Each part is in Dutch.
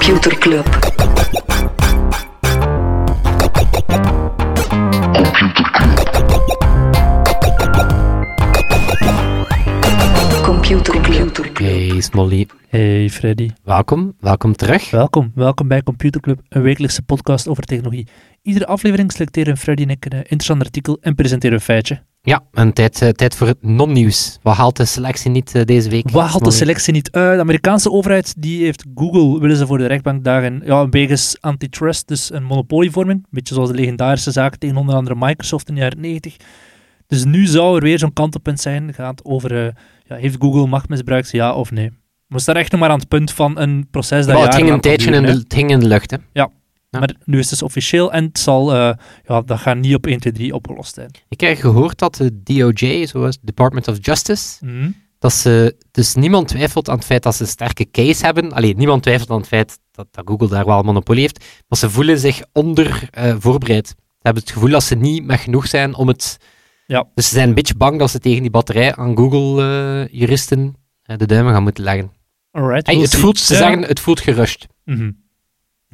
Computer Club. Computer Club. Hey Smolly, Hey Freddy, welkom, welkom terug. welkom. Welkom bij Computer Club, een wekelijkse podcast over technologie. Iedere aflevering selecteren Freddy en ik een interessant artikel en presenteren een feitje. Ja, en tijd, eh, tijd voor het non-nieuws. Wat haalt de selectie niet eh, deze week? Wat haalt de selectie niet uit? De Amerikaanse overheid die heeft Google, willen ze voor de rechtbank dagen, ja, wegens antitrust, dus een monopolievorming. Een beetje zoals de legendarische zaak tegen onder andere Microsoft in de jaren 90. Dus nu zou er weer zo'n kantelpunt zijn. Het gaat over, eh, ja, heeft Google macht misbruikt, ja of nee? We staan echt nog maar aan het punt van een proces dat Wel, het ging een tijdje in de, het ging in de lucht. Hè. Ja. Maar nu is het dus officieel en het zal, eh, ja, dat gaat niet op 1, 2, 3 opgelost zijn. Ik heb gehoord dat de DOJ, zoals Department of Justice, Mhm. dat ze, dus niemand twijfelt aan het feit dat ze een sterke case hebben. Alleen niemand twijfelt aan het feit dat, dat Google daar wel een monopolie heeft. Maar ze voelen zich onder eh, voorbereid. Ze hebben het gevoel dat ze niet met genoeg zijn om het... Ja. Dus ze zijn een beetje bang dat ze tegen die batterij aan Google-juristen de duimen gaan moeten leggen. Alright. Hey, we'll het see. voelt, ze zeggen, het voelt gerust. Mhm.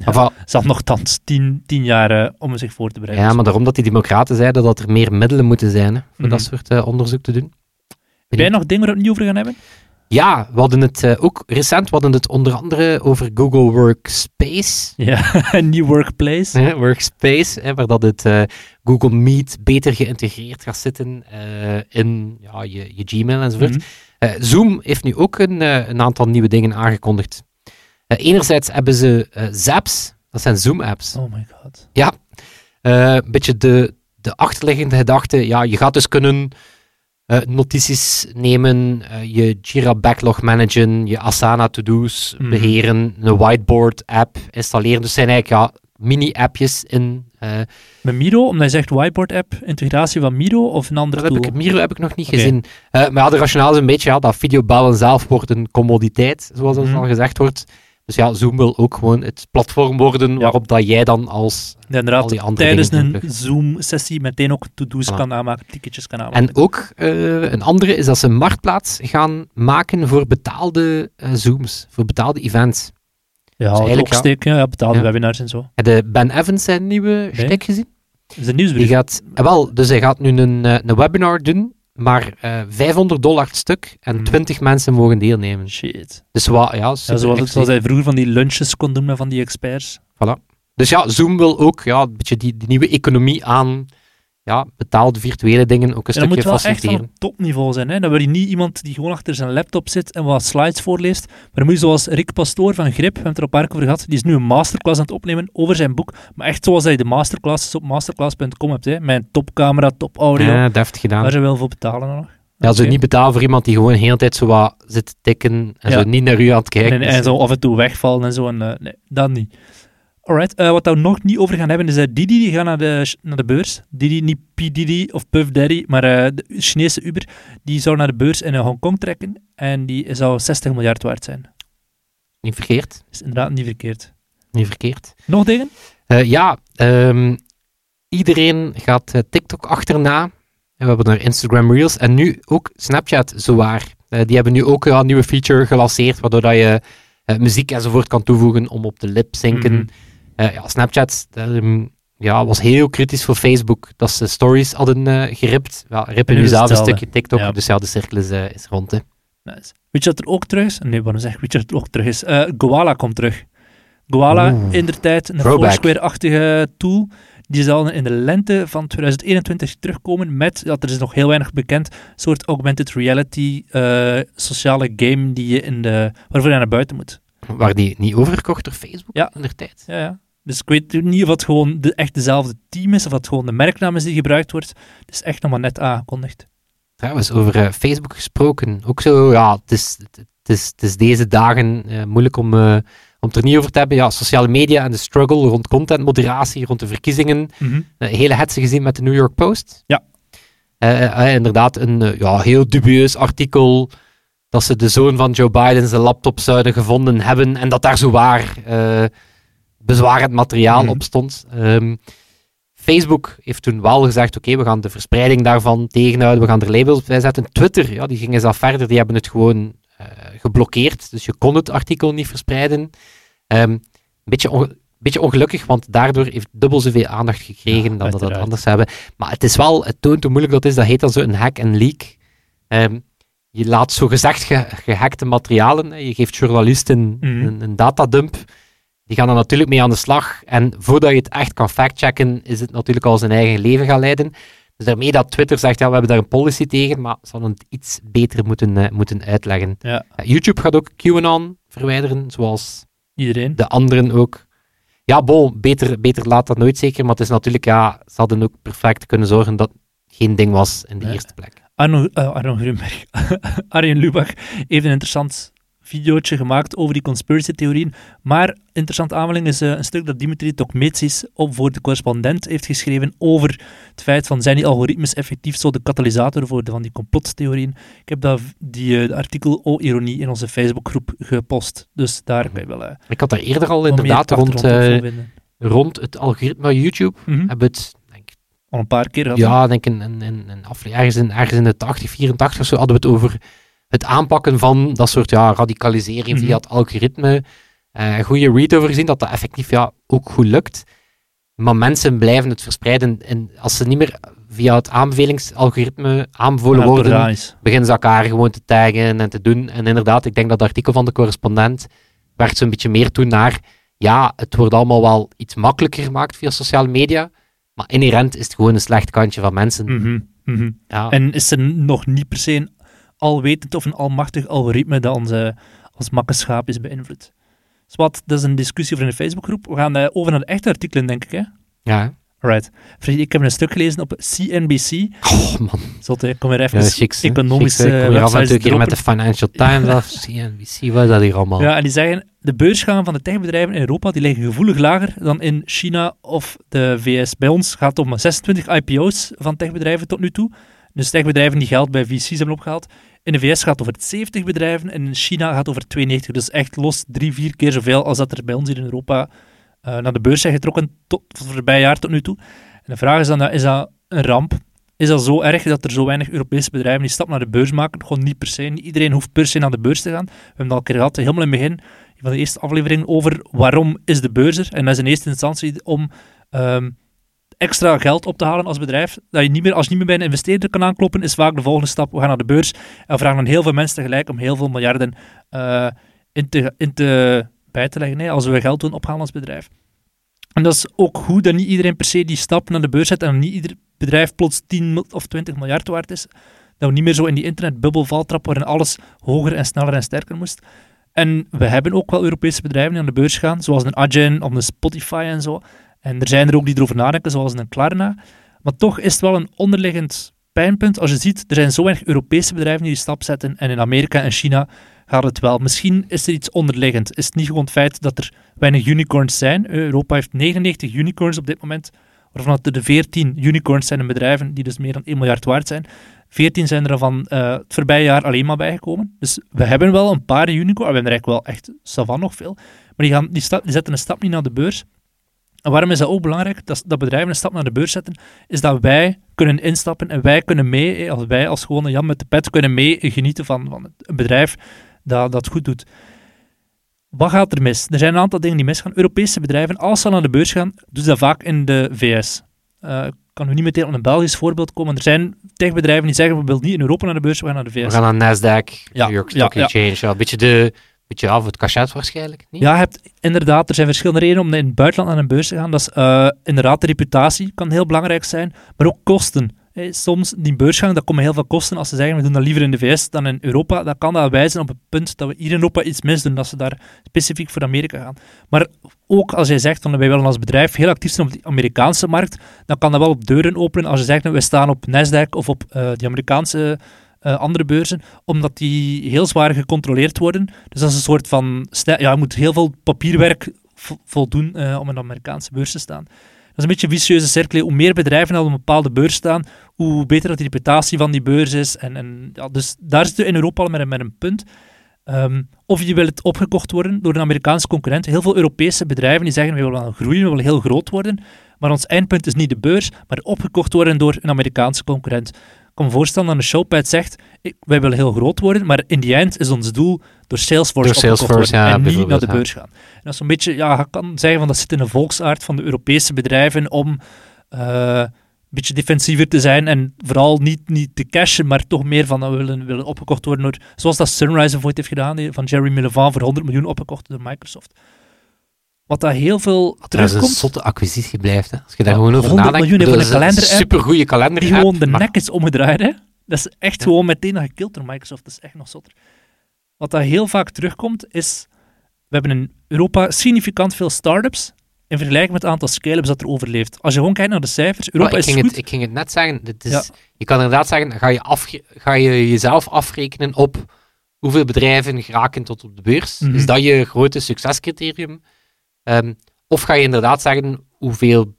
Ja. Ze had nogthans tien, tien jaar eh, om zich voor te bereiden. ja, maar daarom dat die democraten zeiden dat er meer middelen moeten zijn hè, voor Mhm. dat soort eh, onderzoek te doen. Heb jij nog dingen waar we het niet over gaan hebben? Ja, we hadden het eh, ook recent, we hadden het onder andere over Google Workspace. Ja, een nieuw workplace. hè, Workspace, hè, waar dat het Google Meet beter geïntegreerd gaat zitten in ja, je, je Gmail enzovoort. Mhm. Eh, Zoom heeft nu ook een, een aantal nieuwe dingen aangekondigd. Eh, enerzijds hebben ze eh, Zaps, dat zijn Zoom-apps. Oh my god. Ja, eh, een beetje de, de achterliggende gedachte. Ja, je gaat dus kunnen notities nemen, je Jira backlog managen, je Asana to-do's Mhm. beheren, een whiteboard app installeren. Dus zijn eigenlijk ja, mini-appjes in. eh, Met Miro, omdat je zegt whiteboard app, integratie van Miro of een andere dat heb tool? ik, Miro heb ik nog niet gezien. Maar ja, de rationaal is een beetje ja, dat videobellen zelf wordt een commoditeit, zoals dat Mhm. al gezegd wordt. Dus ja, Zoom wil ook gewoon het platform worden waarop dat jij dan als Ja, al inderdaad, die andere tijdens een Zoom-sessie meteen ook to-do's Voilà. kan aanmaken, ticketjes kan aanmaken. En ook eh, een andere is dat ze een marktplaats gaan maken voor betaalde eh, Zooms, voor betaalde events. ja, het eigenlijk, ja. betaalde Ja. webinars en zo. Heb je Ben Evans zijn nieuwe Nee. stek gezien? Dat is een Die nieuwsbrief. gaat, eh, wel, dus hij gaat nu een, een webinar doen, maar eh 500 dollar het stuk en Mhm. 20 mensen mogen deelnemen. Shit. Dus wat, ja, zoals, zoals hij vroeger van die lunches kon doen met van die experts. Dus ja, Zoom wil ook ja, een beetje die, die nieuwe economie aan ja, betaalde virtuele dingen ook een En dat moet stukje wel echt faciliteren. op topniveau zijn. Hè? Dan wil je niet iemand die gewoon achter zijn laptop zit en wat slides voorleest. Maar dan moet je zoals Rick Pastoor van Grip, we hebben het er op een paar keer over gehad, die is nu een masterclass aan het opnemen over zijn boek. Maar echt zoals hij de masterclasses op masterclass.com hebt. Hè? Een topcamera, top audio. Ja, deftig gedaan. Daar zou je wel voor betalen nog. Ja, zo Oké. niet betalen voor iemand die gewoon de hele tijd zo wat zit te tikken en Ja. zo niet naar u aan het kijken en zo af en toe wegvallen en zo. En, eh, nee, dat niet. Alright, eh, wat we nog niet over gaan hebben is dat Didi die gaat naar de, naar de beurs. Didi, niet P. Didi of Puff Daddy, maar eh, de Chinese Uber. Die zou naar de beurs in Hongkong trekken en die zou 60 miljard waard zijn. Niet verkeerd. is inderdaad niet verkeerd. Niet verkeerd. Nog dingen? Eh, ja, ehm, iedereen gaat eh, TikTok achterna. En we hebben naar Instagram Reels en nu ook Snapchat zowaar. Eh die hebben nu ook een nieuwe feature gelanceerd, waardoor dat je eh, muziek enzovoort kan toevoegen om op de lip zinken. Mhm. Eh, ja, Snapchat ehm, ja, was heel kritisch voor Facebook, dat ze stories hadden eh, geript. Ja, rippen En nu zelf een stukje TikTok, Ja. dus ja, de cirkel is, eh, is rond. Hè. Nice. Weet je wat er ook terug is? Nee, waarom zeg ik weet je wat er ook terug is? Goala komt terug. Goala, Oeh. in de tijd, een. Foursquare-achtige tool. Die zal in de lente van 2021 terugkomen met, ja, er is nog heel weinig bekend, een soort augmented reality sociale game die je in de, waarvoor je naar buiten moet. Waar die niet overgekocht door Facebook Ja. in der tijd. Ja, ja. Dus ik weet niet of het gewoon de, echt dezelfde team is, of het gewoon de merknaam is die gebruikt wordt. Het is echt nog maar net aangekondigd. Trouwens, over eh, Facebook gesproken. Ook zo, ja, het is, het is, het is deze dagen eh, moeilijk om, eh, om het er niet over te hebben. Ja, sociale media en de struggle rond contentmoderatie, rond de verkiezingen. Een hele hetze gezien met de New York Post. Ja. Inderdaad, een ja, heel dubieus artikel dat ze de zoon van Joe Biden zijn laptop zouden gevonden hebben en dat daar zo waar bezwarend materiaal Mhm. op stond. Ehm, Facebook heeft toen wel gezegd, oké, we gaan de verspreiding daarvan tegenhouden, we gaan er labels bij zetten. Twitter, ja, die gingen zelf verder, die hebben het gewoon eh, geblokkeerd, dus je kon het artikel niet verspreiden. Ehm, een beetje, onge- beetje ongelukkig, want daardoor heeft dubbel zoveel aandacht gekregen Ja, dan dat het anders hebben. Maar het is wel, het toont hoe moeilijk dat is. Dat heet dan zo een hack en leak. Ehm, je laat zogezegd ge, gehackte materialen, je geeft journalisten Mhm. een, een datadump. Die gaan er natuurlijk mee aan de slag. En voordat je het echt kan factchecken, is het natuurlijk al zijn eigen leven gaan leiden. Dus daarmee dat Twitter zegt, ja, we hebben daar een policy tegen, maar ze hadden het iets beter moeten, eh, moeten uitleggen. Ja, YouTube gaat ook QAnon verwijderen, zoals iedereen. de anderen ook. Ja, bon, beter, beter laat dat nooit zeker, maar het is natuurlijk, ja, ze hadden ook perfect kunnen zorgen dat geen ding was in de eerste plek. Arno, eh, Arno Grunberg. Arjen Lubach een interessant videootje gemaakt over die conspiracy-theorieën. Maar interessant aanvulling is eh, een stuk dat Dimitri Tokmetsis op voor de correspondent heeft geschreven over het feit van zijn die algoritmes effectief zo de katalysator voor de, van die complottheorieën. Ik heb dat, die eh, artikel O Ironie in onze Facebookgroep gepost. Dus daar kan je wel eh, Ik had daar eerder al inderdaad rond, rond het algoritme van YouTube. Hebben we het, Al een paar keer gehad. ja, denk een, een afle- ergens, in, ergens in de 80, 84 of zo hadden we het over het aanpakken van dat soort ja, radicalisering Mhm. via het algoritme. Eh goede read over gezien, dat dat effectief ja, ook goed lukt. Maar mensen blijven het verspreiden. En als ze niet meer via het aanbevelingsalgoritme aanbevolen worden, beginnen ze elkaar gewoon te taggen en te doen. En inderdaad, ik denk dat het artikel van de correspondent werkt zo'n beetje meer toe naar, ja, het wordt allemaal wel iets makkelijker gemaakt via sociale media, maar inherent is het gewoon een slecht kantje van mensen. Mhm, mhm. Ja. En is er nog niet per se een alwetend of een almachtig algoritme dat onze als makkenschaap is beïnvloed? Dus wat, dat is een discussie over in de Facebookgroep. We gaan eh, over naar de echte artikelen, denk ik. Hè? ja. Freddy, ik heb een stuk gelezen op CNBC. Oh man, Zot, ik kom weer even ja, chics, hè. economische. Ik kom af en toe keer met de Financial Times af, CNBC, wat is dat hier allemaal? Ja, en die zeggen, de beursgangen van de techbedrijven in Europa die liggen gevoelig lager dan in China of de VS. Bij ons gaat het om 26 IPO's van techbedrijven tot nu toe. Dus techbedrijven die geld bij VC's hebben opgehaald. In de VS gaat het over 70 bedrijven en in China gaat het over 92. Dus echt los drie, vier keer zoveel als dat er bij ons hier in Europa eh, naar de beurs zijn getrokken tot het voorbije jaar tot nu toe. En de vraag is dan, is dat een ramp? Is dat zo erg dat er zo weinig Europese bedrijven die stap naar de beurs maken? Gewoon niet per se. Niet iedereen hoeft per se naar de beurs te gaan. We hebben het al een keer gehad, helemaal in het begin van de eerste aflevering, over waarom is de beurs er? En dat is in eerste instantie om ehm, extra geld op te halen als bedrijf. Dat je niet meer, als je niet meer bij een investeerder kan aankloppen, is vaak de volgende stap. We gaan naar de beurs en vragen dan heel veel mensen tegelijk om heel veel miljarden eh, in, te, in te, bij te leggen, als we geld willen ophalen als bedrijf. En dat is ook goed dat niet iedereen per se die stap naar de beurs zet en niet ieder bedrijf plots 10 mil- of 20 miljard waard is. Dat we niet meer zo in die internetbubbel valtrappen waarin alles hoger en sneller en sterker moest. En we hebben ook wel Europese bedrijven die aan de beurs gaan, zoals een Adyen of een Spotify en zo. En er zijn er ook die erover nadenken, zoals een Klarna. Maar toch is het wel een onderliggend pijnpunt. Als je ziet, er zijn zo weinig Europese bedrijven die die stap zetten. En in Amerika en China gaat het wel. Misschien is er iets onderliggend. Is het niet gewoon het feit dat er weinig unicorns zijn? Europa heeft 99 unicorns op dit moment, waarvan er de 14 unicorns zijn in bedrijven die dus meer dan 1 miljard waard zijn. 14 zijn er van eh, het voorbije jaar alleen maar bijgekomen. Dus we hebben wel een paar unicorns. We hebben er eigenlijk wel echt savan nog veel. Maar die, gaan, die, sta- die zetten een stap niet naar de beurs. En waarom is dat ook belangrijk, dat, dat bedrijven een stap naar de beurs zetten, is dat wij kunnen instappen en wij kunnen mee, eh, als wij als gewone Jan met de pet, kunnen mee genieten van, van een bedrijf dat dat goed doet. Wat gaat er mis? Er zijn een aantal dingen die misgaan. Europese bedrijven, als ze naar de beurs gaan, doen ze dat vaak in de VS. Eh, ik kan nu niet meteen op een Belgisch voorbeeld komen. Er zijn techbedrijven die zeggen, we willen niet in Europa naar de beurs, we gaan naar de We VS. gaan naar Nasdaq, Ja, New York Stock ja. Exchange, ja, een beetje de, beetje af het cachet waarschijnlijk, niet? Ja, hebt, inderdaad, er zijn verschillende redenen om in het buitenland naar een beurs te gaan. Dat is eh, inderdaad de reputatie, kan heel belangrijk zijn, maar ook kosten. Soms, die beursgang, dat komen heel veel kosten. Als ze zeggen, we doen dat liever in de VS dan in Europa, dan kan dat wijzen op het punt dat we hier in Europa iets misdoen, dat ze daar specifiek voor Amerika gaan. Maar ook als jij zegt, wij willen als bedrijf heel actief zijn op de Amerikaanse markt, dan kan dat wel deuren openen als je zegt, we staan op Nasdaq of op eh die Amerikaanse eh, andere beurzen, omdat die heel zwaar gecontroleerd worden. Dus dat is een soort van... Ja, je moet heel veel papierwerk vo- voldoen eh, om de Amerikaanse beurs te staan. Dat is een beetje een vicieuze cirkel. Hoe meer bedrijven op een bepaalde beurs staan, hoe beter dat de reputatie van die beurs is. En, en, ja, dus daar zitten we in Europa al met een, met een punt. Ehm, of je wil het opgekocht worden door een Amerikaanse concurrent. Heel veel Europese bedrijven die zeggen, we willen groeien, we willen heel groot worden. Maar ons eindpunt is niet de beurs, maar opgekocht worden door een Amerikaanse concurrent. Kan me voorstellen dat een showpad zegt, ik, wij willen heel groot worden, maar in die end is ons doel door Salesforce, Door Salesforce, opgekocht worden ja, en niet naar de beurs gaan. En dat is een beetje, ja, je kan zeggen van dat zit in de volksaard van de Europese bedrijven om eh, een beetje defensiever te zijn en vooral niet, niet te cashen, maar toch meer van, dat we willen, willen opgekocht worden door, zoals dat Sunrise bijvoorbeeld heeft gedaan, van Jeremy Levin voor 100 miljoen opgekocht door Microsoft. Wat dat heel veel Dat is een terugkomt, zotte acquisitie blijft. Hè. Als je daar Ja, gewoon over 100 nadenkt. miljoen voor een kalender-app supergoeie kalender. die gewoon de nek is omgedraaid. Hè? Dat is echt gewoon meteen gekild door Microsoft. Dat is echt nog zotter. Wat dat heel vaak terugkomt, is... We hebben in Europa significant veel start-ups in vergelijking met het aantal scale-ups dat er overleeft. Als je gewoon kijkt naar de cijfers, Europa ik, is ging goed... het, ik ging het net zeggen. Het is, Ja. Je kan inderdaad zeggen, ga je, afge- ga je jezelf afrekenen op hoeveel bedrijven geraken tot op de beurs? Mhm. Is dat je grote succescriterium? Ehm, of ga je inderdaad zeggen, hoeveel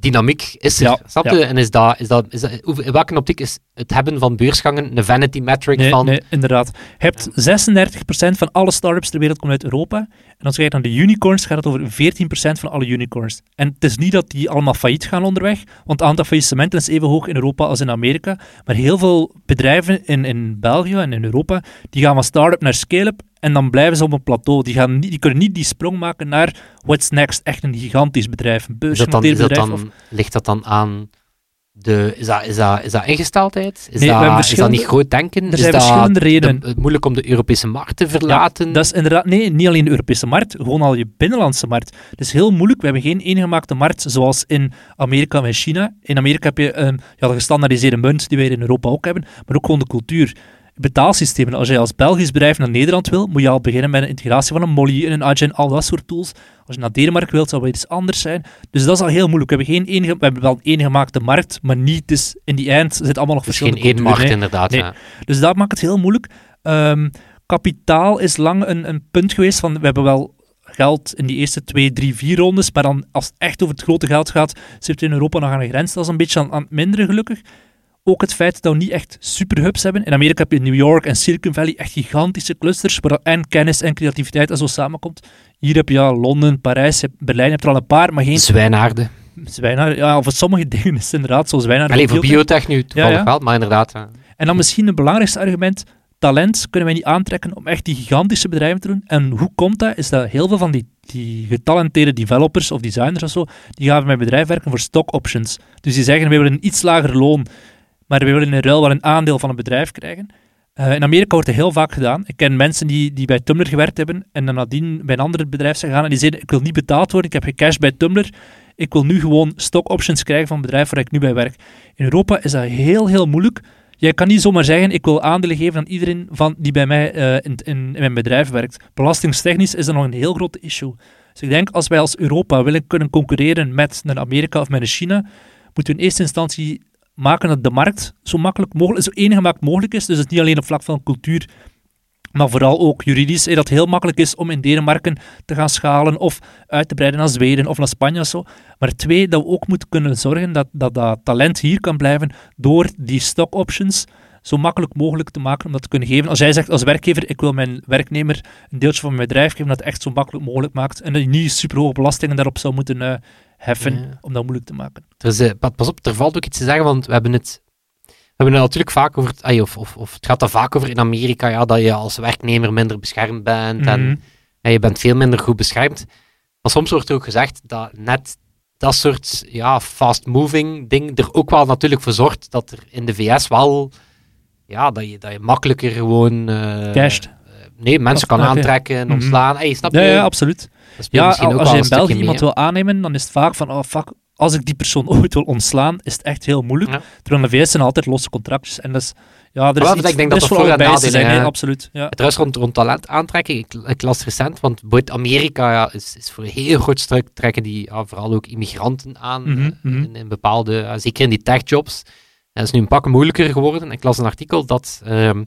dynamiek is er? Ja, Snap je? En is dat, is dat, is dat, in welke optiek is het hebben van beursgangen een vanity metric Nee, van... nee, inderdaad. Je hebt 36% van alle start-ups ter wereld komt uit Europa. En als je kijkt naar de unicorns, gaat het over 14% van alle unicorns. En het is niet dat die allemaal failliet gaan onderweg, want het aantal faillissementen is even hoog in Europa als in Amerika. Maar heel veel bedrijven in, in België en in Europa, die gaan van start-up naar scale-up en dan blijven ze op een plateau. Die, gaan niet, die kunnen niet die sprong maken naar what's next, echt een gigantisch bedrijf, een beursgenoteerd bedrijf. of- ligt dat dan aan de... Is dat, is dat, is dat ingesteldheid? Is, Nee, we hebben dat, is dat verschillende- niet groot denken? er is zijn dat verschillende redenen. de- moeilijk om de Europese markt te verlaten? Dat is inderdaad, nee, niet alleen de Europese markt, gewoon al je binnenlandse markt. Het is heel moeilijk, we hebben geen eengemaakte markt zoals in Amerika en China. In Amerika heb je ja, de gestandaardiseerde munt die wij in Europa ook hebben, maar ook gewoon de cultuur. Betaalsystemen. Als je als Belgisch bedrijf naar Nederland wil, moet je al beginnen met een integratie van een Molly en een Adyen, al dat soort tools. Als je naar Denemarken wilt, zal het iets anders zijn. Dus dat is al heel moeilijk. We hebben, geen enige, we hebben wel een enigemaakte markt, maar niet, dus in die eind zit allemaal nog Het is geen verschillende één markt, inderdaad. Nee. Ja. Dus dat maakt het heel moeilijk. Ehm, kapitaal is lang een, een punt geweest van we hebben wel geld in die eerste twee, drie, vier rondes, maar dan als het echt over het grote geld gaat, zit in Europa nog aan een grens. Dat is een beetje aan, aan het minderen gelukkig. Ook het feit dat we niet echt superhubs hebben. In Amerika heb je New York en Silicon Valley, echt gigantische clusters, waar en kennis en creativiteit en zo samenkomt. Hier heb je ja, Londen, Parijs, je Berlijn, je hebt er al een paar, maar geen Zwijnaarden. zwijnaar. Ja, voor sommige dingen is het inderdaad zo zwijnaar. Alleen voor biotech. nu toevallig Ja, ja. wel, maar inderdaad. ja. En dan misschien het belangrijkste argument, talent kunnen wij niet aantrekken om echt die gigantische bedrijven te doen. En hoe komt dat? Is dat heel veel van die, die getalenteerde developers of designers of zo, die gaan bij bedrijf werken voor stock options. Dus die zeggen, we willen een iets lager loon, maar we willen in ruil wel een aandeel van een bedrijf krijgen. Eh, in Amerika wordt dat heel vaak gedaan. Ik ken mensen die, die bij Tumblr gewerkt hebben en dan nadien bij een ander bedrijf zijn gegaan en die zeiden, ik wil niet betaald worden, ik heb gecashed bij Tumblr, ik wil nu gewoon stock options krijgen van het bedrijf waar ik nu bij werk. In Europa is dat heel, heel moeilijk. Jij kan niet zomaar zeggen, ik wil aandelen geven aan iedereen van, die bij mij eh, in, in, in mijn bedrijf werkt. Belastingstechnisch is dat nog een heel groot issue. Dus ik denk, als wij als Europa willen kunnen concurreren met een Amerika of met een China, moeten we in eerste instantie maken dat de markt zo makkelijk mogelijk, zo enigemaakt mogelijk is. Dus het niet alleen op vlak van cultuur, maar vooral ook juridisch, dat het heel makkelijk is om in Denemarken te gaan schalen of uit te breiden naar Zweden of naar Spanje of zo. Maar twee, dat we ook moeten kunnen zorgen dat dat, dat talent hier kan blijven door die stock options zo makkelijk mogelijk te maken om dat te kunnen geven. Als jij zegt als werkgever, ik wil mijn werknemer een deeltje van mijn bedrijf geven, dat het echt zo makkelijk mogelijk maakt en dat je niet superhoge belastingen daarop zou moeten eh, heffen Ja. om dat moeilijk te maken. Er is, eh, pa- pas op, er valt ook iets te zeggen, want we hebben het, we hebben het natuurlijk vaak over, het- ay, of, of, of het gaat er vaak over in Amerika, ja, dat je als werknemer minder beschermd bent en Mhm. ja, je bent veel minder goed beschermd. Maar soms wordt er ook gezegd dat net dat soort ja, fast-moving ding er ook wel natuurlijk voor zorgt dat er in de VS wel, ja, dat je, dat je makkelijker gewoon... eh, Cashed. Nee, mensen kan aantrekken, Mhm. ontslaan. Hey, snap je? Ja, ja, absoluut. Ja, als je in België iemand wil aannemen, dan is het vaak van, oh fuck, als ik die persoon ooit wil ontslaan, is het echt heel moeilijk. Ja. Terwijl in de VS zijn altijd losse contractjes. En dat is, ja, er is iets, ik denk dat is voor en allebei te zijn. Nee, absoluut. Ja. Trouwens, rond, rond talent aantrekken, ik, ik las recent, want Amerika ja, is, is voor een heel groot stuk trekken die ja, vooral ook immigranten aan, Mhm, eh, mhm. in, in bepaalde, zeker in die techjobs. En dat is nu een pak moeilijker geworden. Ik las een artikel dat ehm,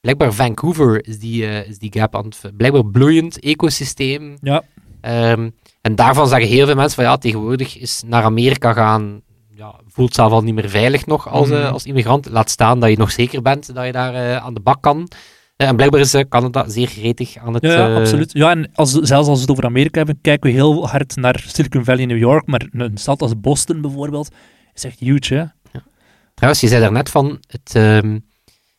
blijkbaar Vancouver is die, eh, is die gap aan het, blijkbaar bloeiend ecosysteem. Ja. Ehm, en daarvan zeggen heel veel mensen van ja, tegenwoordig is naar Amerika gaan, ja, voelt zelf al niet meer veilig nog als, eh, Mhm. als immigrant. Laat staan dat je nog zeker bent dat je daar eh, aan de bak kan. Eh, en blijkbaar is eh, Canada zeer gretig aan het... Ja, ja, eh, absoluut. Ja, en als, zelfs als we het over Amerika hebben, kijken we heel hard naar Silicon Valley in New York, maar een stad als Boston bijvoorbeeld is echt huge, hè? Trouwens, je zei daarnet van het, ehm,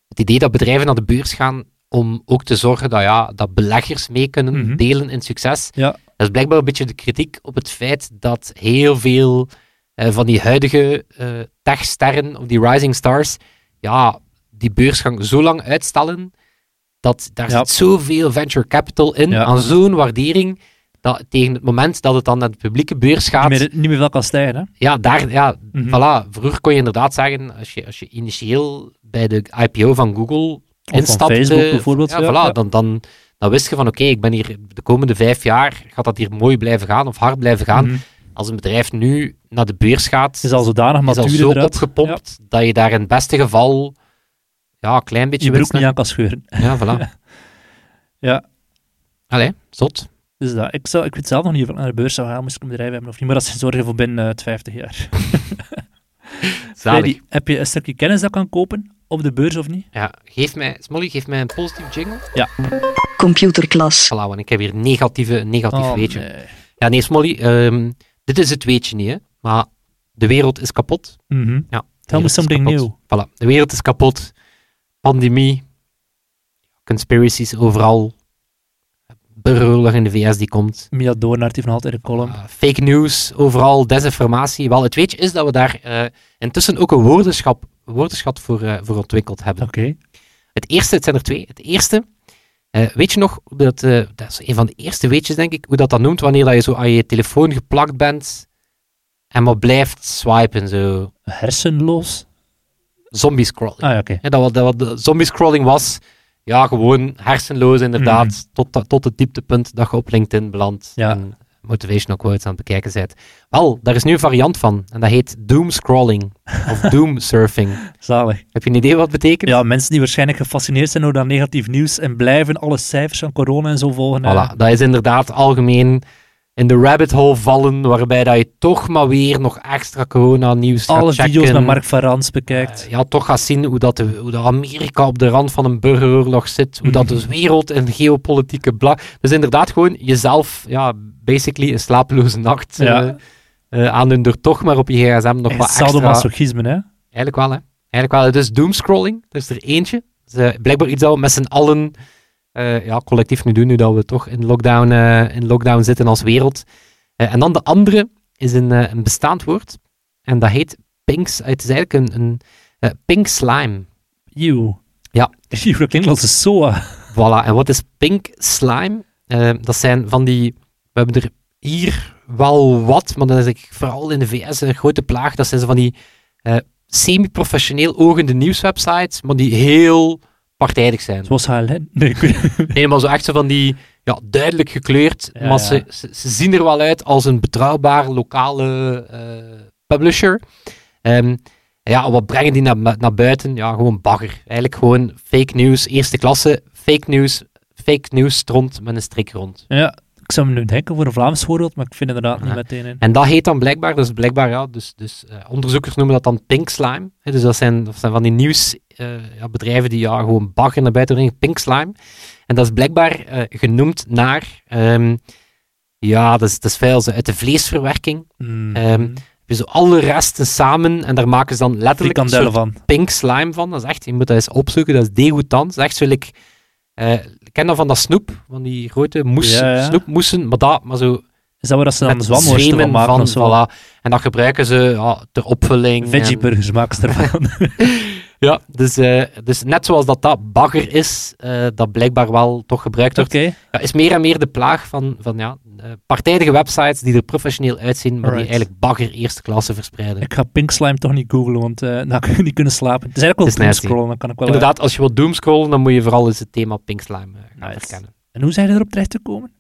het idee dat bedrijven naar de beurs gaan om ook te zorgen dat, ja, dat beleggers mee kunnen Mhm. delen in succes. Ja. Dat is blijkbaar een beetje de kritiek op het feit dat heel veel eh, van die huidige eh techsterren, of die rising stars, ja, die beursgang zo lang uitstellen, dat daar Ja. zit zoveel venture capital in, Ja. aan zo'n waardering, dat tegen het moment dat het dan naar de publieke beurs gaat, Niet meer, niet meer veel kan stijgen, hè? ja, daar, ja, Mhm. voilà. Vroeger kon je inderdaad zeggen, als je, als je initieel bij de IPO van Google van instapte, Facebook bijvoorbeeld, ja, ja, voilà, ja. Dan, dan, dan wist je van, oké, ik ben hier de komende vijf jaar, gaat dat hier mooi blijven gaan, of hard blijven gaan. Mhm. Als een bedrijf nu naar de beurs gaat, is al zodanig is al matuur zo opgepompt, dat je daar in het beste geval ja, een klein beetje je broek niet aan kan scheuren. Ja, voilà. Ja. Allee, zot. Dus dat. Ik, zou, ik weet zelf nog niet of ik naar de beurs zou gaan, moest ik een bedrijf hebben of niet, maar dat is zorgen voor binnen eh, het 50 jaar. Zalig. Freddy, heb je een stukje kennis dat kan kopen op de beurs of niet? Ja, geef mij, Smolly, geef mij een positief jingle. Computerklas. Voilà, want ik heb hier negatieve, een negatief Oh, weetje. nee. Ja, nee, Smolly, ehm, dit is het weetje niet, hè. Maar de wereld is kapot. Mhm. Ja, Tell me something new. Voilà, de wereld is kapot. Pandemie. Conspiracies overal. Burgeroorlog in de VS die komt. Mia Doornaert heeft nog altijd een column. Uh, fake news, overal desinformatie. Wel, het weetje is dat we daar eh, intussen ook een woordenschap, woordenschat voor, eh, voor ontwikkeld hebben. Oké. Het eerste, het zijn er twee. Het eerste, eh, weet je nog, dat, dat is een van de eerste weetjes, denk ik, hoe dat dan noemt wanneer dat je zo aan je telefoon geplakt bent en maar blijft swipen, zo. Hersenloos? Zombie scrolling. Ah ja, oké. Ja, dat wat, dat wat de zombie scrolling was, ja, gewoon hersenloos inderdaad, Mhm. tot, tot het dieptepunt dat je op LinkedIn belandt Ja. en motivational quotes aan het bekijken bent. Wel, daar is nu een variant van, en dat heet doom scrolling, of doom surfing. Zalig. Heb je een idee wat het betekent? Ja, mensen die waarschijnlijk gefascineerd zijn door dat negatief nieuws en blijven alle cijfers van corona en zo volgen. Voilà, dat is inderdaad algemeen in de rabbit hole vallen, waarbij dat je toch maar weer nog extra corona-nieuws gaat alle checken. video's met Mark Varans bekijkt. Eh, ja, toch gaat zien hoe, dat de, hoe dat Amerika op de rand van een burgeroorlog zit, hoe dat de wereld in geopolitieke bla... Dus inderdaad gewoon jezelf, ja, basically een slapeloze nacht Ja. aandoen door toch maar op je gsm nog wat extra... Sadomasochisme, hè? Eigenlijk wel, hè. Eigenlijk wel. Het is doomscrolling. Dat is er eentje. Eh, blijkbaar iets dat we met z'n allen eh, ja, collectief nu doen, nu dat we toch in lockdown, eh, in lockdown zitten als wereld. Eh, en dan de andere is een, een bestaand woord. En dat heet pinks. Het is eigenlijk een, een pink slime. Eeuw. Ja. Dat klinkt als een SOA. Voilà. En wat is pink slime? Dat zijn van die... We hebben er hier wel wat, maar dat is eigenlijk vooral in de VS een grote plaag. Dat zijn zo van die semi-professioneel ogende nieuwswebsites, maar die heel partijdig zijn. Zoals HLN. Nee, ik weet Nee, maar zo echt zo van die ja, duidelijk gekleurd, Ja, maar ze, ze zien er wel uit als een betrouwbare lokale eh, publisher. Ehm, ja, wat brengen die naar, naar buiten? Ja, gewoon bagger. Eigenlijk gewoon fake news, eerste klasse, fake news, fake news stront met een strik rond. Ja, ik zou me nu denken voor een Vlaams voorbeeld, maar ik vind inderdaad niet meteen in. En dat heet dan blijkbaar, dus blijkbaar, ja, dus, dus eh, onderzoekers noemen dat dan pink slime. Hè, dus dat zijn, dat zijn van die nieuwsbedrijven bedrijven die ja, gewoon bagger naar buiten brengen, pink slime. En dat is blijkbaar eh, genoemd naar, ehm, ja, dat is, dat is uit de vleesverwerking. Mm. Je zo alle resten samen en daar maken ze dan letterlijk een Frikandellen soort van. pink slime van. Dat is echt, je moet dat eens opzoeken, dat is degoutant. Dat is echt zo, like, eh, ik ken dat van dat snoep, van die grote moes, Ja, ja. snoepmoesen, maar dat, maar zo Is dat waar dat ze dan van maken van, of zo? voilà. En dat gebruiken ze ja, ter opvulling. en- Veggieburgers maken ze ervan. Ja, dus, eh, dus net zoals dat dat bagger is, eh, dat blijkbaar wel toch gebruikt wordt, ja, is meer en meer de plaag van, van ja, eh, partijdige websites die er professioneel uitzien, maar die eigenlijk bagger eerste klasse verspreiden. Ik ga Pink Slime toch niet googlen, want eh dan je niet kunnen slapen. Het is eigenlijk Het wel nasty. scrollen, dan kan ik wel... Inderdaad, als je wilt doomscrollen, dan moet je vooral eens het thema Pink Slime gaan Nice. verkennen. En hoe zijn je erop terecht te komen?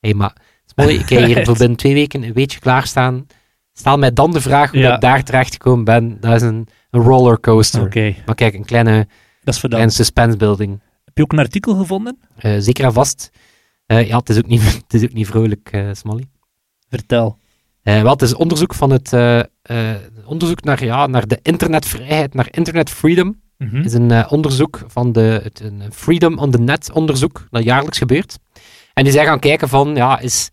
Hé, maar Smolly, ik heb hier voor binnen twee weken een weetje klaarstaan. Stel mij dan de vraag hoe Ja. ik daar terecht gekomen ben. Dat is een, een rollercoaster. Oké, Maar kijk, een kleine, dat is suspense building. Heb je ook een artikel gevonden? Eh, zeker en vast. Eh, ja, het is ook niet, het is ook niet vrolijk, eh Smolly. Vertel. Wel, het is onderzoek van het onderzoek naar, ja, naar de internetvrijheid, naar internet freedom. Mhm. Het is een onderzoek van de, het, een Freedom on the Net onderzoek dat jaarlijks gebeurt. En die zijn gaan kijken van, ja, is,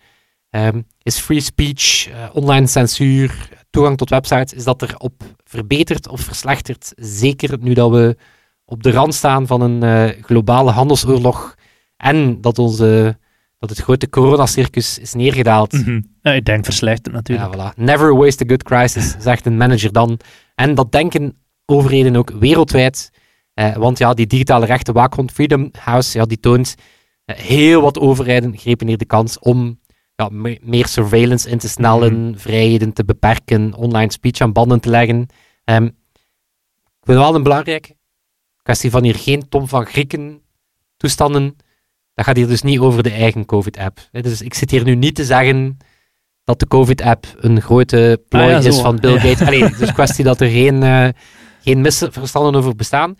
ehm, is free speech, eh, online censuur, toegang tot websites, is dat er op verbeterd of verslechterd. Zeker nu dat we op de rand staan van een eh, globale handelsoorlog en dat, onze, dat het grote coronacircus is neergedaald. Mhm. Ik denk verslechterd natuurlijk. Ja, voilà. Never waste a good crisis, zegt een manager dan. En dat denken overheden ook wereldwijd. Eh, want ja, die digitale rechten waakhond Freedom House, ja, die toont heel wat overheden grepen hier de kans om ja, me- meer surveillance in te snellen, vrijheden te beperken, online speech aan banden te leggen. Ehm, ik vind wel een belangrijke kwestie van hier geen Tom van Grieken toestanden. Dat gaat hier dus niet over de eigen COVID-app. Dus ik zit hier nu niet te zeggen dat de COVID-app een grote plooi Ah ja, is van Bill Ja. Gates. Allee, het is een kwestie dat er geen, eh, geen misverstanden over bestaan.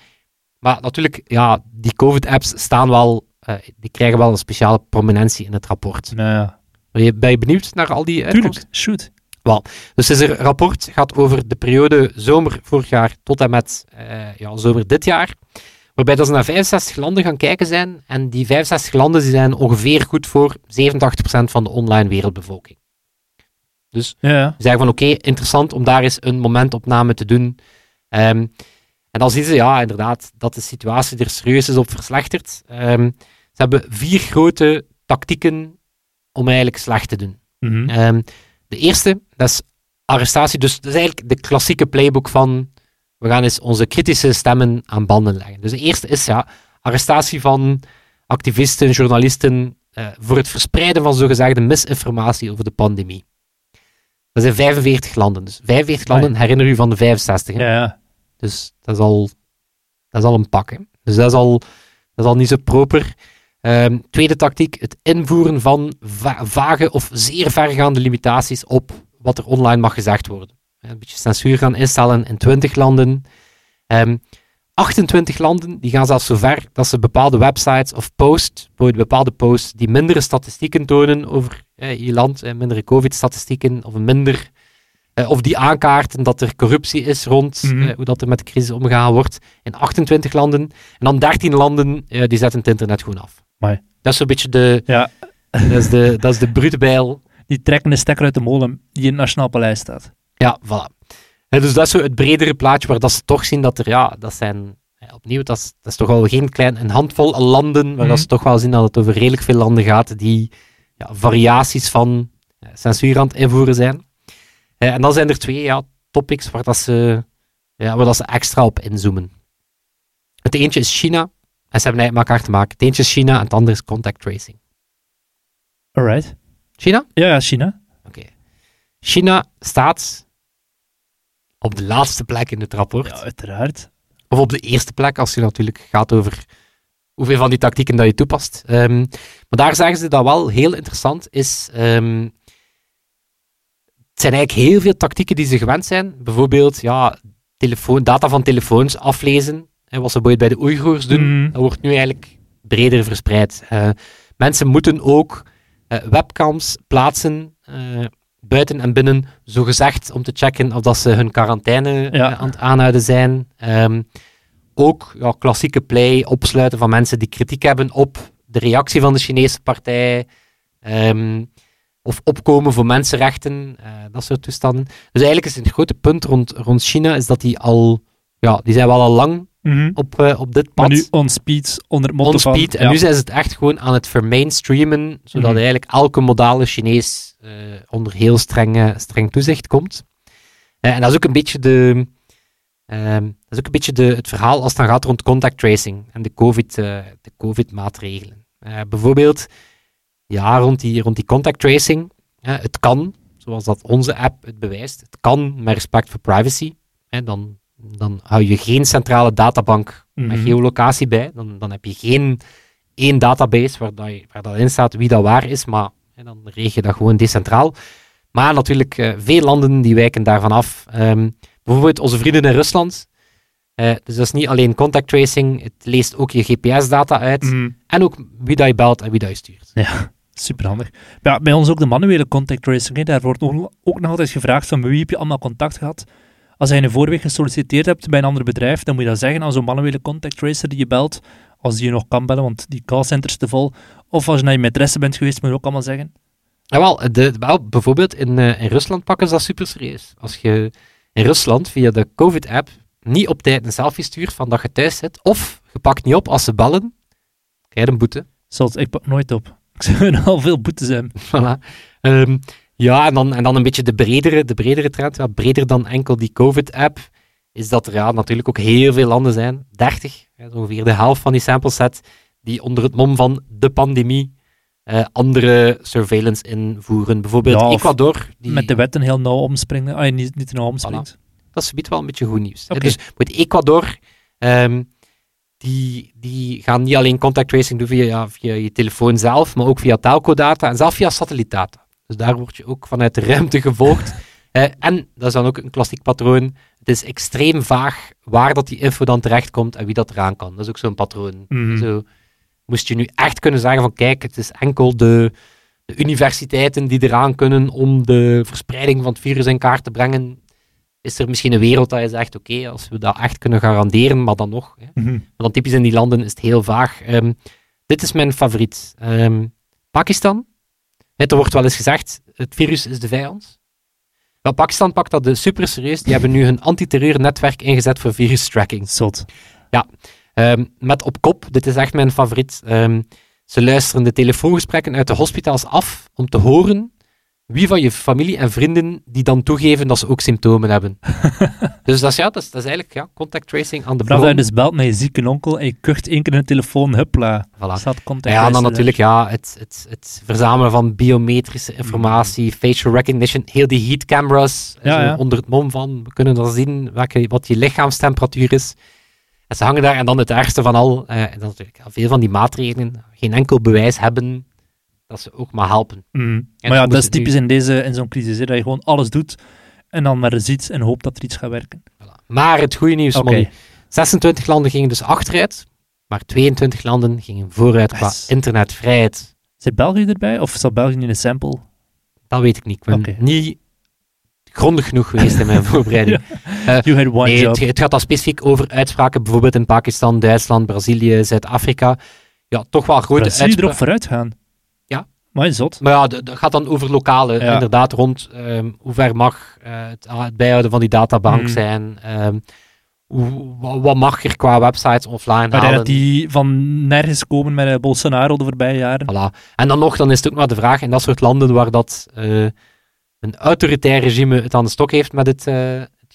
Maar natuurlijk, ja, die COVID-apps staan wel, eh, die krijgen wel een speciale prominentie in het rapport. Nou ja, Ben je, ben je benieuwd naar al die uitkomsten? tuurlijk. Shoot. Dus het is een rapport, gaat over de periode zomer vorig jaar tot en met eh, ja, zomer dit jaar. Waarbij dat ze naar 65 landen gaan kijken zijn. En die 65 landen die zijn ongeveer goed voor 87% van de online wereldbevolking. Dus Ja, zeggen van oké, interessant om daar eens een momentopname te doen. Ehm, en dan zien ze, ja, inderdaad, dat de situatie er serieus is op verslechterd. Ehm, ze hebben vier grote tactieken om eigenlijk slecht te doen. Mhm. Ehm, de eerste, dat is arrestatie. Dus dat is eigenlijk de klassieke playbook van we gaan eens onze kritische stemmen aan banden leggen. Dus de eerste is ja, arrestatie van activisten, journalisten eh, voor het verspreiden van zogezegde misinformatie over de pandemie. Dat zijn 45 landen. Dus 45 landen, herinner u van de 65. hè? Ja, ja. Dus dat is al, dat is al een pak. Hè? Dus dat is al, dat is al niet zo proper. Ehm, tweede tactiek, het invoeren van va- vage of zeer vergaande limitaties op wat er online mag gezegd worden. Een beetje censuur gaan instellen in 20 landen. Ehm, 28 landen die gaan zelfs zo ver dat ze bepaalde websites of posts, bijvoorbeeld bepaalde posts die mindere statistieken tonen over eh, je land, eh, mindere COVID-statistieken, of minder eh, of die aankaarten dat er corruptie is rond Mhm. eh, hoe dat er met de crisis omgegaan wordt. In 28 landen. En dan 13 landen eh, die zetten het internet gewoon af. Amai. Dat is zo'n beetje de, ja. dat is de, dat is de brute bijl. Die trekken de stekker uit de molen die in het Nationaal Paleis staat. Ja, voilà. Dus dat is zo het bredere plaatje waar dat ze toch zien dat er, ja, dat zijn, opnieuw, dat is, dat is toch wel geen klein, een handvol landen, waar Mhm. dat ze toch wel zien dat het over redelijk veel landen gaat die ja, variaties van censuur aan het invoeren zijn. Eh, en dan zijn er twee ja, topics waar, dat ze, ja, waar dat ze extra op inzoomen. Het eentje is China, en ze hebben met elkaar te maken. Het eentje is China en het andere is contact tracing. Alright. China? Ja, ja, China. China staat op de laatste plek in het rapport. Ja, uiteraard. Of op de eerste plek, als je natuurlijk gaat over hoeveel van die tactieken dat je toepast. Ehm, maar daar zeggen ze dat wel heel interessant is. ehm, het zijn eigenlijk heel veel tactieken die ze gewend zijn. Bijvoorbeeld, ja, telefoon, data van telefoons aflezen. Hè, wat ze bij de Oeigoers doen. Mhm. Dat wordt nu eigenlijk breder verspreid. Eh, mensen moeten ook eh, webcams plaatsen, eh, buiten en binnen, zogezegd om te checken of dat ze hun quarantaine Ja. aan het aanhouden zijn. Ehm, ook ja, klassieke play, opsluiten van mensen die kritiek hebben op de reactie van de Chinese partij. Ehm, of opkomen voor mensenrechten, eh, dat soort toestanden. Dus eigenlijk is het grote punt rond, rond China, is dat die al, ja, die zijn wel al lang Mhm. op, eh, op dit pad Maar nu on speed, onder het motto on van... speed. En ja. nu zijn ze het echt gewoon aan het vermainstreamen, zodat Mhm. eigenlijk elke modale Chinees eh, onder heel streng, streng toezicht komt. En dat is ook een beetje de... ehm, dat is ook een beetje de, het verhaal als het dan gaat rond contact tracing en de COVID, de COVID-maatregelen. Eh, bijvoorbeeld, ja, rond die, rond die contact tracing, het kan, zoals dat onze app het bewijst, het kan met respect voor privacy. Dan, dan hou je geen centrale databank met Mhm. geolocatie bij. Dan, dan heb je geen één database waar, dat je, waar dat in staat wie dat waar is, maar hè, dan regel je dat gewoon decentraal. Maar natuurlijk, eh, veel landen die wijken daarvan af. Ehm, bijvoorbeeld onze vrienden in Rusland. Eh, dus dat is niet alleen contact tracing, het leest ook je GPS-data uit. Mhm. En ook wie dat je belt en wie dat je stuurt. Ja, superhandig. Ja, bij ons ook de manuele contact tracing. Hè. Daar wordt ook ook nog altijd gevraagd van met wie heb je allemaal contact gehad. Als je een voorweg gesolliciteerd hebt bij een ander bedrijf, dan moet je dat zeggen aan zo'n manuele contact tracer die je belt. Als die je nog kan bellen, want die callcenters te vol. Of als je naar je maîtresse bent geweest, moet je ook allemaal zeggen. Ja, wel, de, wel bijvoorbeeld in, eh, in Rusland pakken ze dat super serieus. Als je in Rusland via de COVID-app niet op tijd een selfie stuurt van dat je thuis zit, of je pakt niet op als ze bellen, krijg je een boete. Zoals, ik pak nooit op. Ik zou al veel boetes hebben. Voilà. Ehm, ja, en dan, en dan een beetje de bredere, de bredere trend, breder dan enkel die COVID-app, is dat er ja, natuurlijk ook heel veel landen zijn, 30, hè, zo ongeveer de helft van die sample set, die onder het mom van de pandemie eh, andere surveillance invoeren. Bijvoorbeeld Ja, Ecuador. Die, Met de wetten heel nauw omspringen. Ah, niet, niet nauw omspringt. Dat is wel een beetje goed nieuws. Dus met Ecuador, ehm, die, die gaan niet alleen contact tracing doen via, ja, via je telefoon zelf, maar ook via telco-data en zelf via satellietdata. Dus daar word je ook vanuit de ruimte gevolgd. En, dat is dan ook een klassiek patroon, het is extreem vaag waar dat die info dan terechtkomt en wie dat eraan kan. Dat is ook zo'n patroon. Mhm. Zo, moest je nu echt kunnen zeggen van kijk, het is enkel de, de universiteiten die eraan kunnen om de verspreiding van het virus in kaart te brengen, is er misschien een wereld dat je zegt, oké, als we dat echt kunnen garanderen, maar dan nog. Hè. Mhm. Maar dan typisch in die landen is het heel vaag. Ehm, dit is mijn favoriet. Ehm, Pakistan. Er wordt wel eens gezegd, het virus is de vijand. Wel, Pakistan pakt dat dus super serieus. Die hebben nu hun antiterreurnetwerk ingezet voor virustracking. Zot. Ehm, met op kop, dit is echt mijn favoriet. ze luisteren de telefoongesprekken uit de hospitaals af om te horen wie van je familie en vrienden die dan toegeven dat ze ook symptomen hebben. dus dat is, ja, dat is, dat is eigenlijk ja, contact tracing aan de Vanaf dat je bron. dus belt met je zieke onkel en je kucht één keer in de telefoon, hupla. Voilà. Staat contact Ja, en dan natuurlijk ja, het, het, het verzamelen van biometrische informatie, facial recognition, heel die heat cameras Ja, ja. onder het mom van, we kunnen dan zien welke, wat je lichaamstemperatuur is. En ze hangen daar, en dan het ergste van al, eh, en dat natuurlijk veel van die maatregelen geen enkel bewijs hebben dat ze ook maar helpen. dan Maar ja, dat is nu- typisch in, deze, in zo'n crisis, hè, dat je gewoon alles doet en dan maar ziet en hoopt dat er iets gaat werken. Voilà. Maar het goede nieuws, Oké. Molly, 26 landen gingen dus achteruit, maar 22 landen gingen vooruit qua internetvrijheid. Zit België erbij of zat België in een sample? Dat weet ik niet. Ik ben niet grondig genoeg geweest in mijn voorbereiding. You had one Nee, job. het, het gaat dan specifiek over uitspraken, bijvoorbeeld in Pakistan, Duitsland, Brazilië, Zuid-Afrika. Ja, toch wel grote Brazilië erop uitspraken. vooruit gaan. Maar zot. Maar ja, dat gaat dan over lokale, Ja. inderdaad, rond ehm, hoe ver mag eh, het, ah, het bijhouden van die databank Mhm. zijn. ehm, hoe, wat mag er qua websites offline Maar halen. dat die van nergens komen met eh, Bolsonaro de voorbije jaren. Voilà. En dan nog, dan is het ook maar de vraag, in dat soort landen waar dat eh, een autoritair regime het aan de stok heeft met het,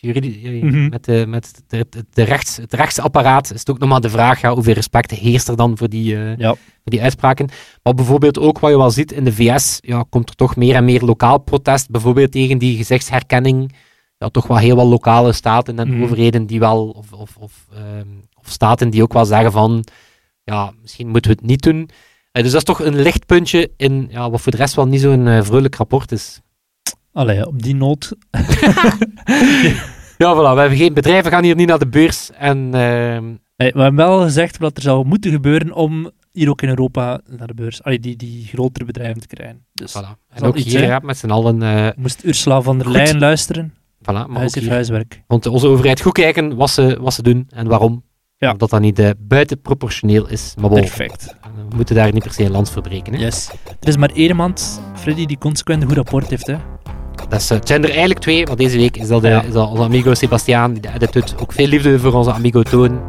het, juridi- eh, Mhm. met, de, met de, de, de rechts, het rechtsapparaat, is het ook nog maar de vraag, ja, hoeveel respect heerst er dan voor die, eh, Ja. voor die uitspraken. Maar bijvoorbeeld ook wat je wel ziet in de VS, ja, komt er toch meer en meer lokaal protest, bijvoorbeeld tegen die gezichtsherkenning. Ja, toch wel heel wat lokale staten en Mhm. overheden die wel, of, of, of, ehm, of staten die ook wel zeggen van, ja, misschien moeten we het niet doen. Eh, dus dat is toch een lichtpuntje in ja, wat voor de rest wel niet zo'n eh, vrolijk rapport is. Allee, op die noot. Ja, voilà. We hebben geen bedrijven gaan hier niet naar de beurs. En ehm, Nee, we hebben wel gezegd wat er zou moeten gebeuren om hier ook in Europa naar de beurs, allee, die, die grotere bedrijven te krijgen. Dus voilà. En ook iets hier ja, met z'n allen. eh moest Ursula van der Goed. Leyen luisteren. voilà, maar Huis ook hier. huiswerk. Want onze overheid goed kijken wat ze, wat ze doen en waarom. Ja. Of dat dat niet eh, buitenproportioneel is. Maar Perfect. we moeten daar niet per se een land voor breken. Hè. Yes. Er is maar één iemand, Freddy, die consequent een goed rapport heeft. Hè. Dat is, eh, het zijn er eigenlijk twee, maar deze week is dat, de, Ja. is dat onze amigo Sebastiaan, die de edit doet. Ook veel liefde voor onze amigo Toon.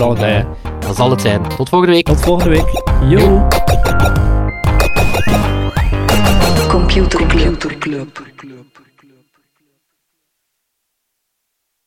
Allebei. hè. Eh, dat zal het zijn. Tot volgende week. Tot volgende week. Yo. Computer Club.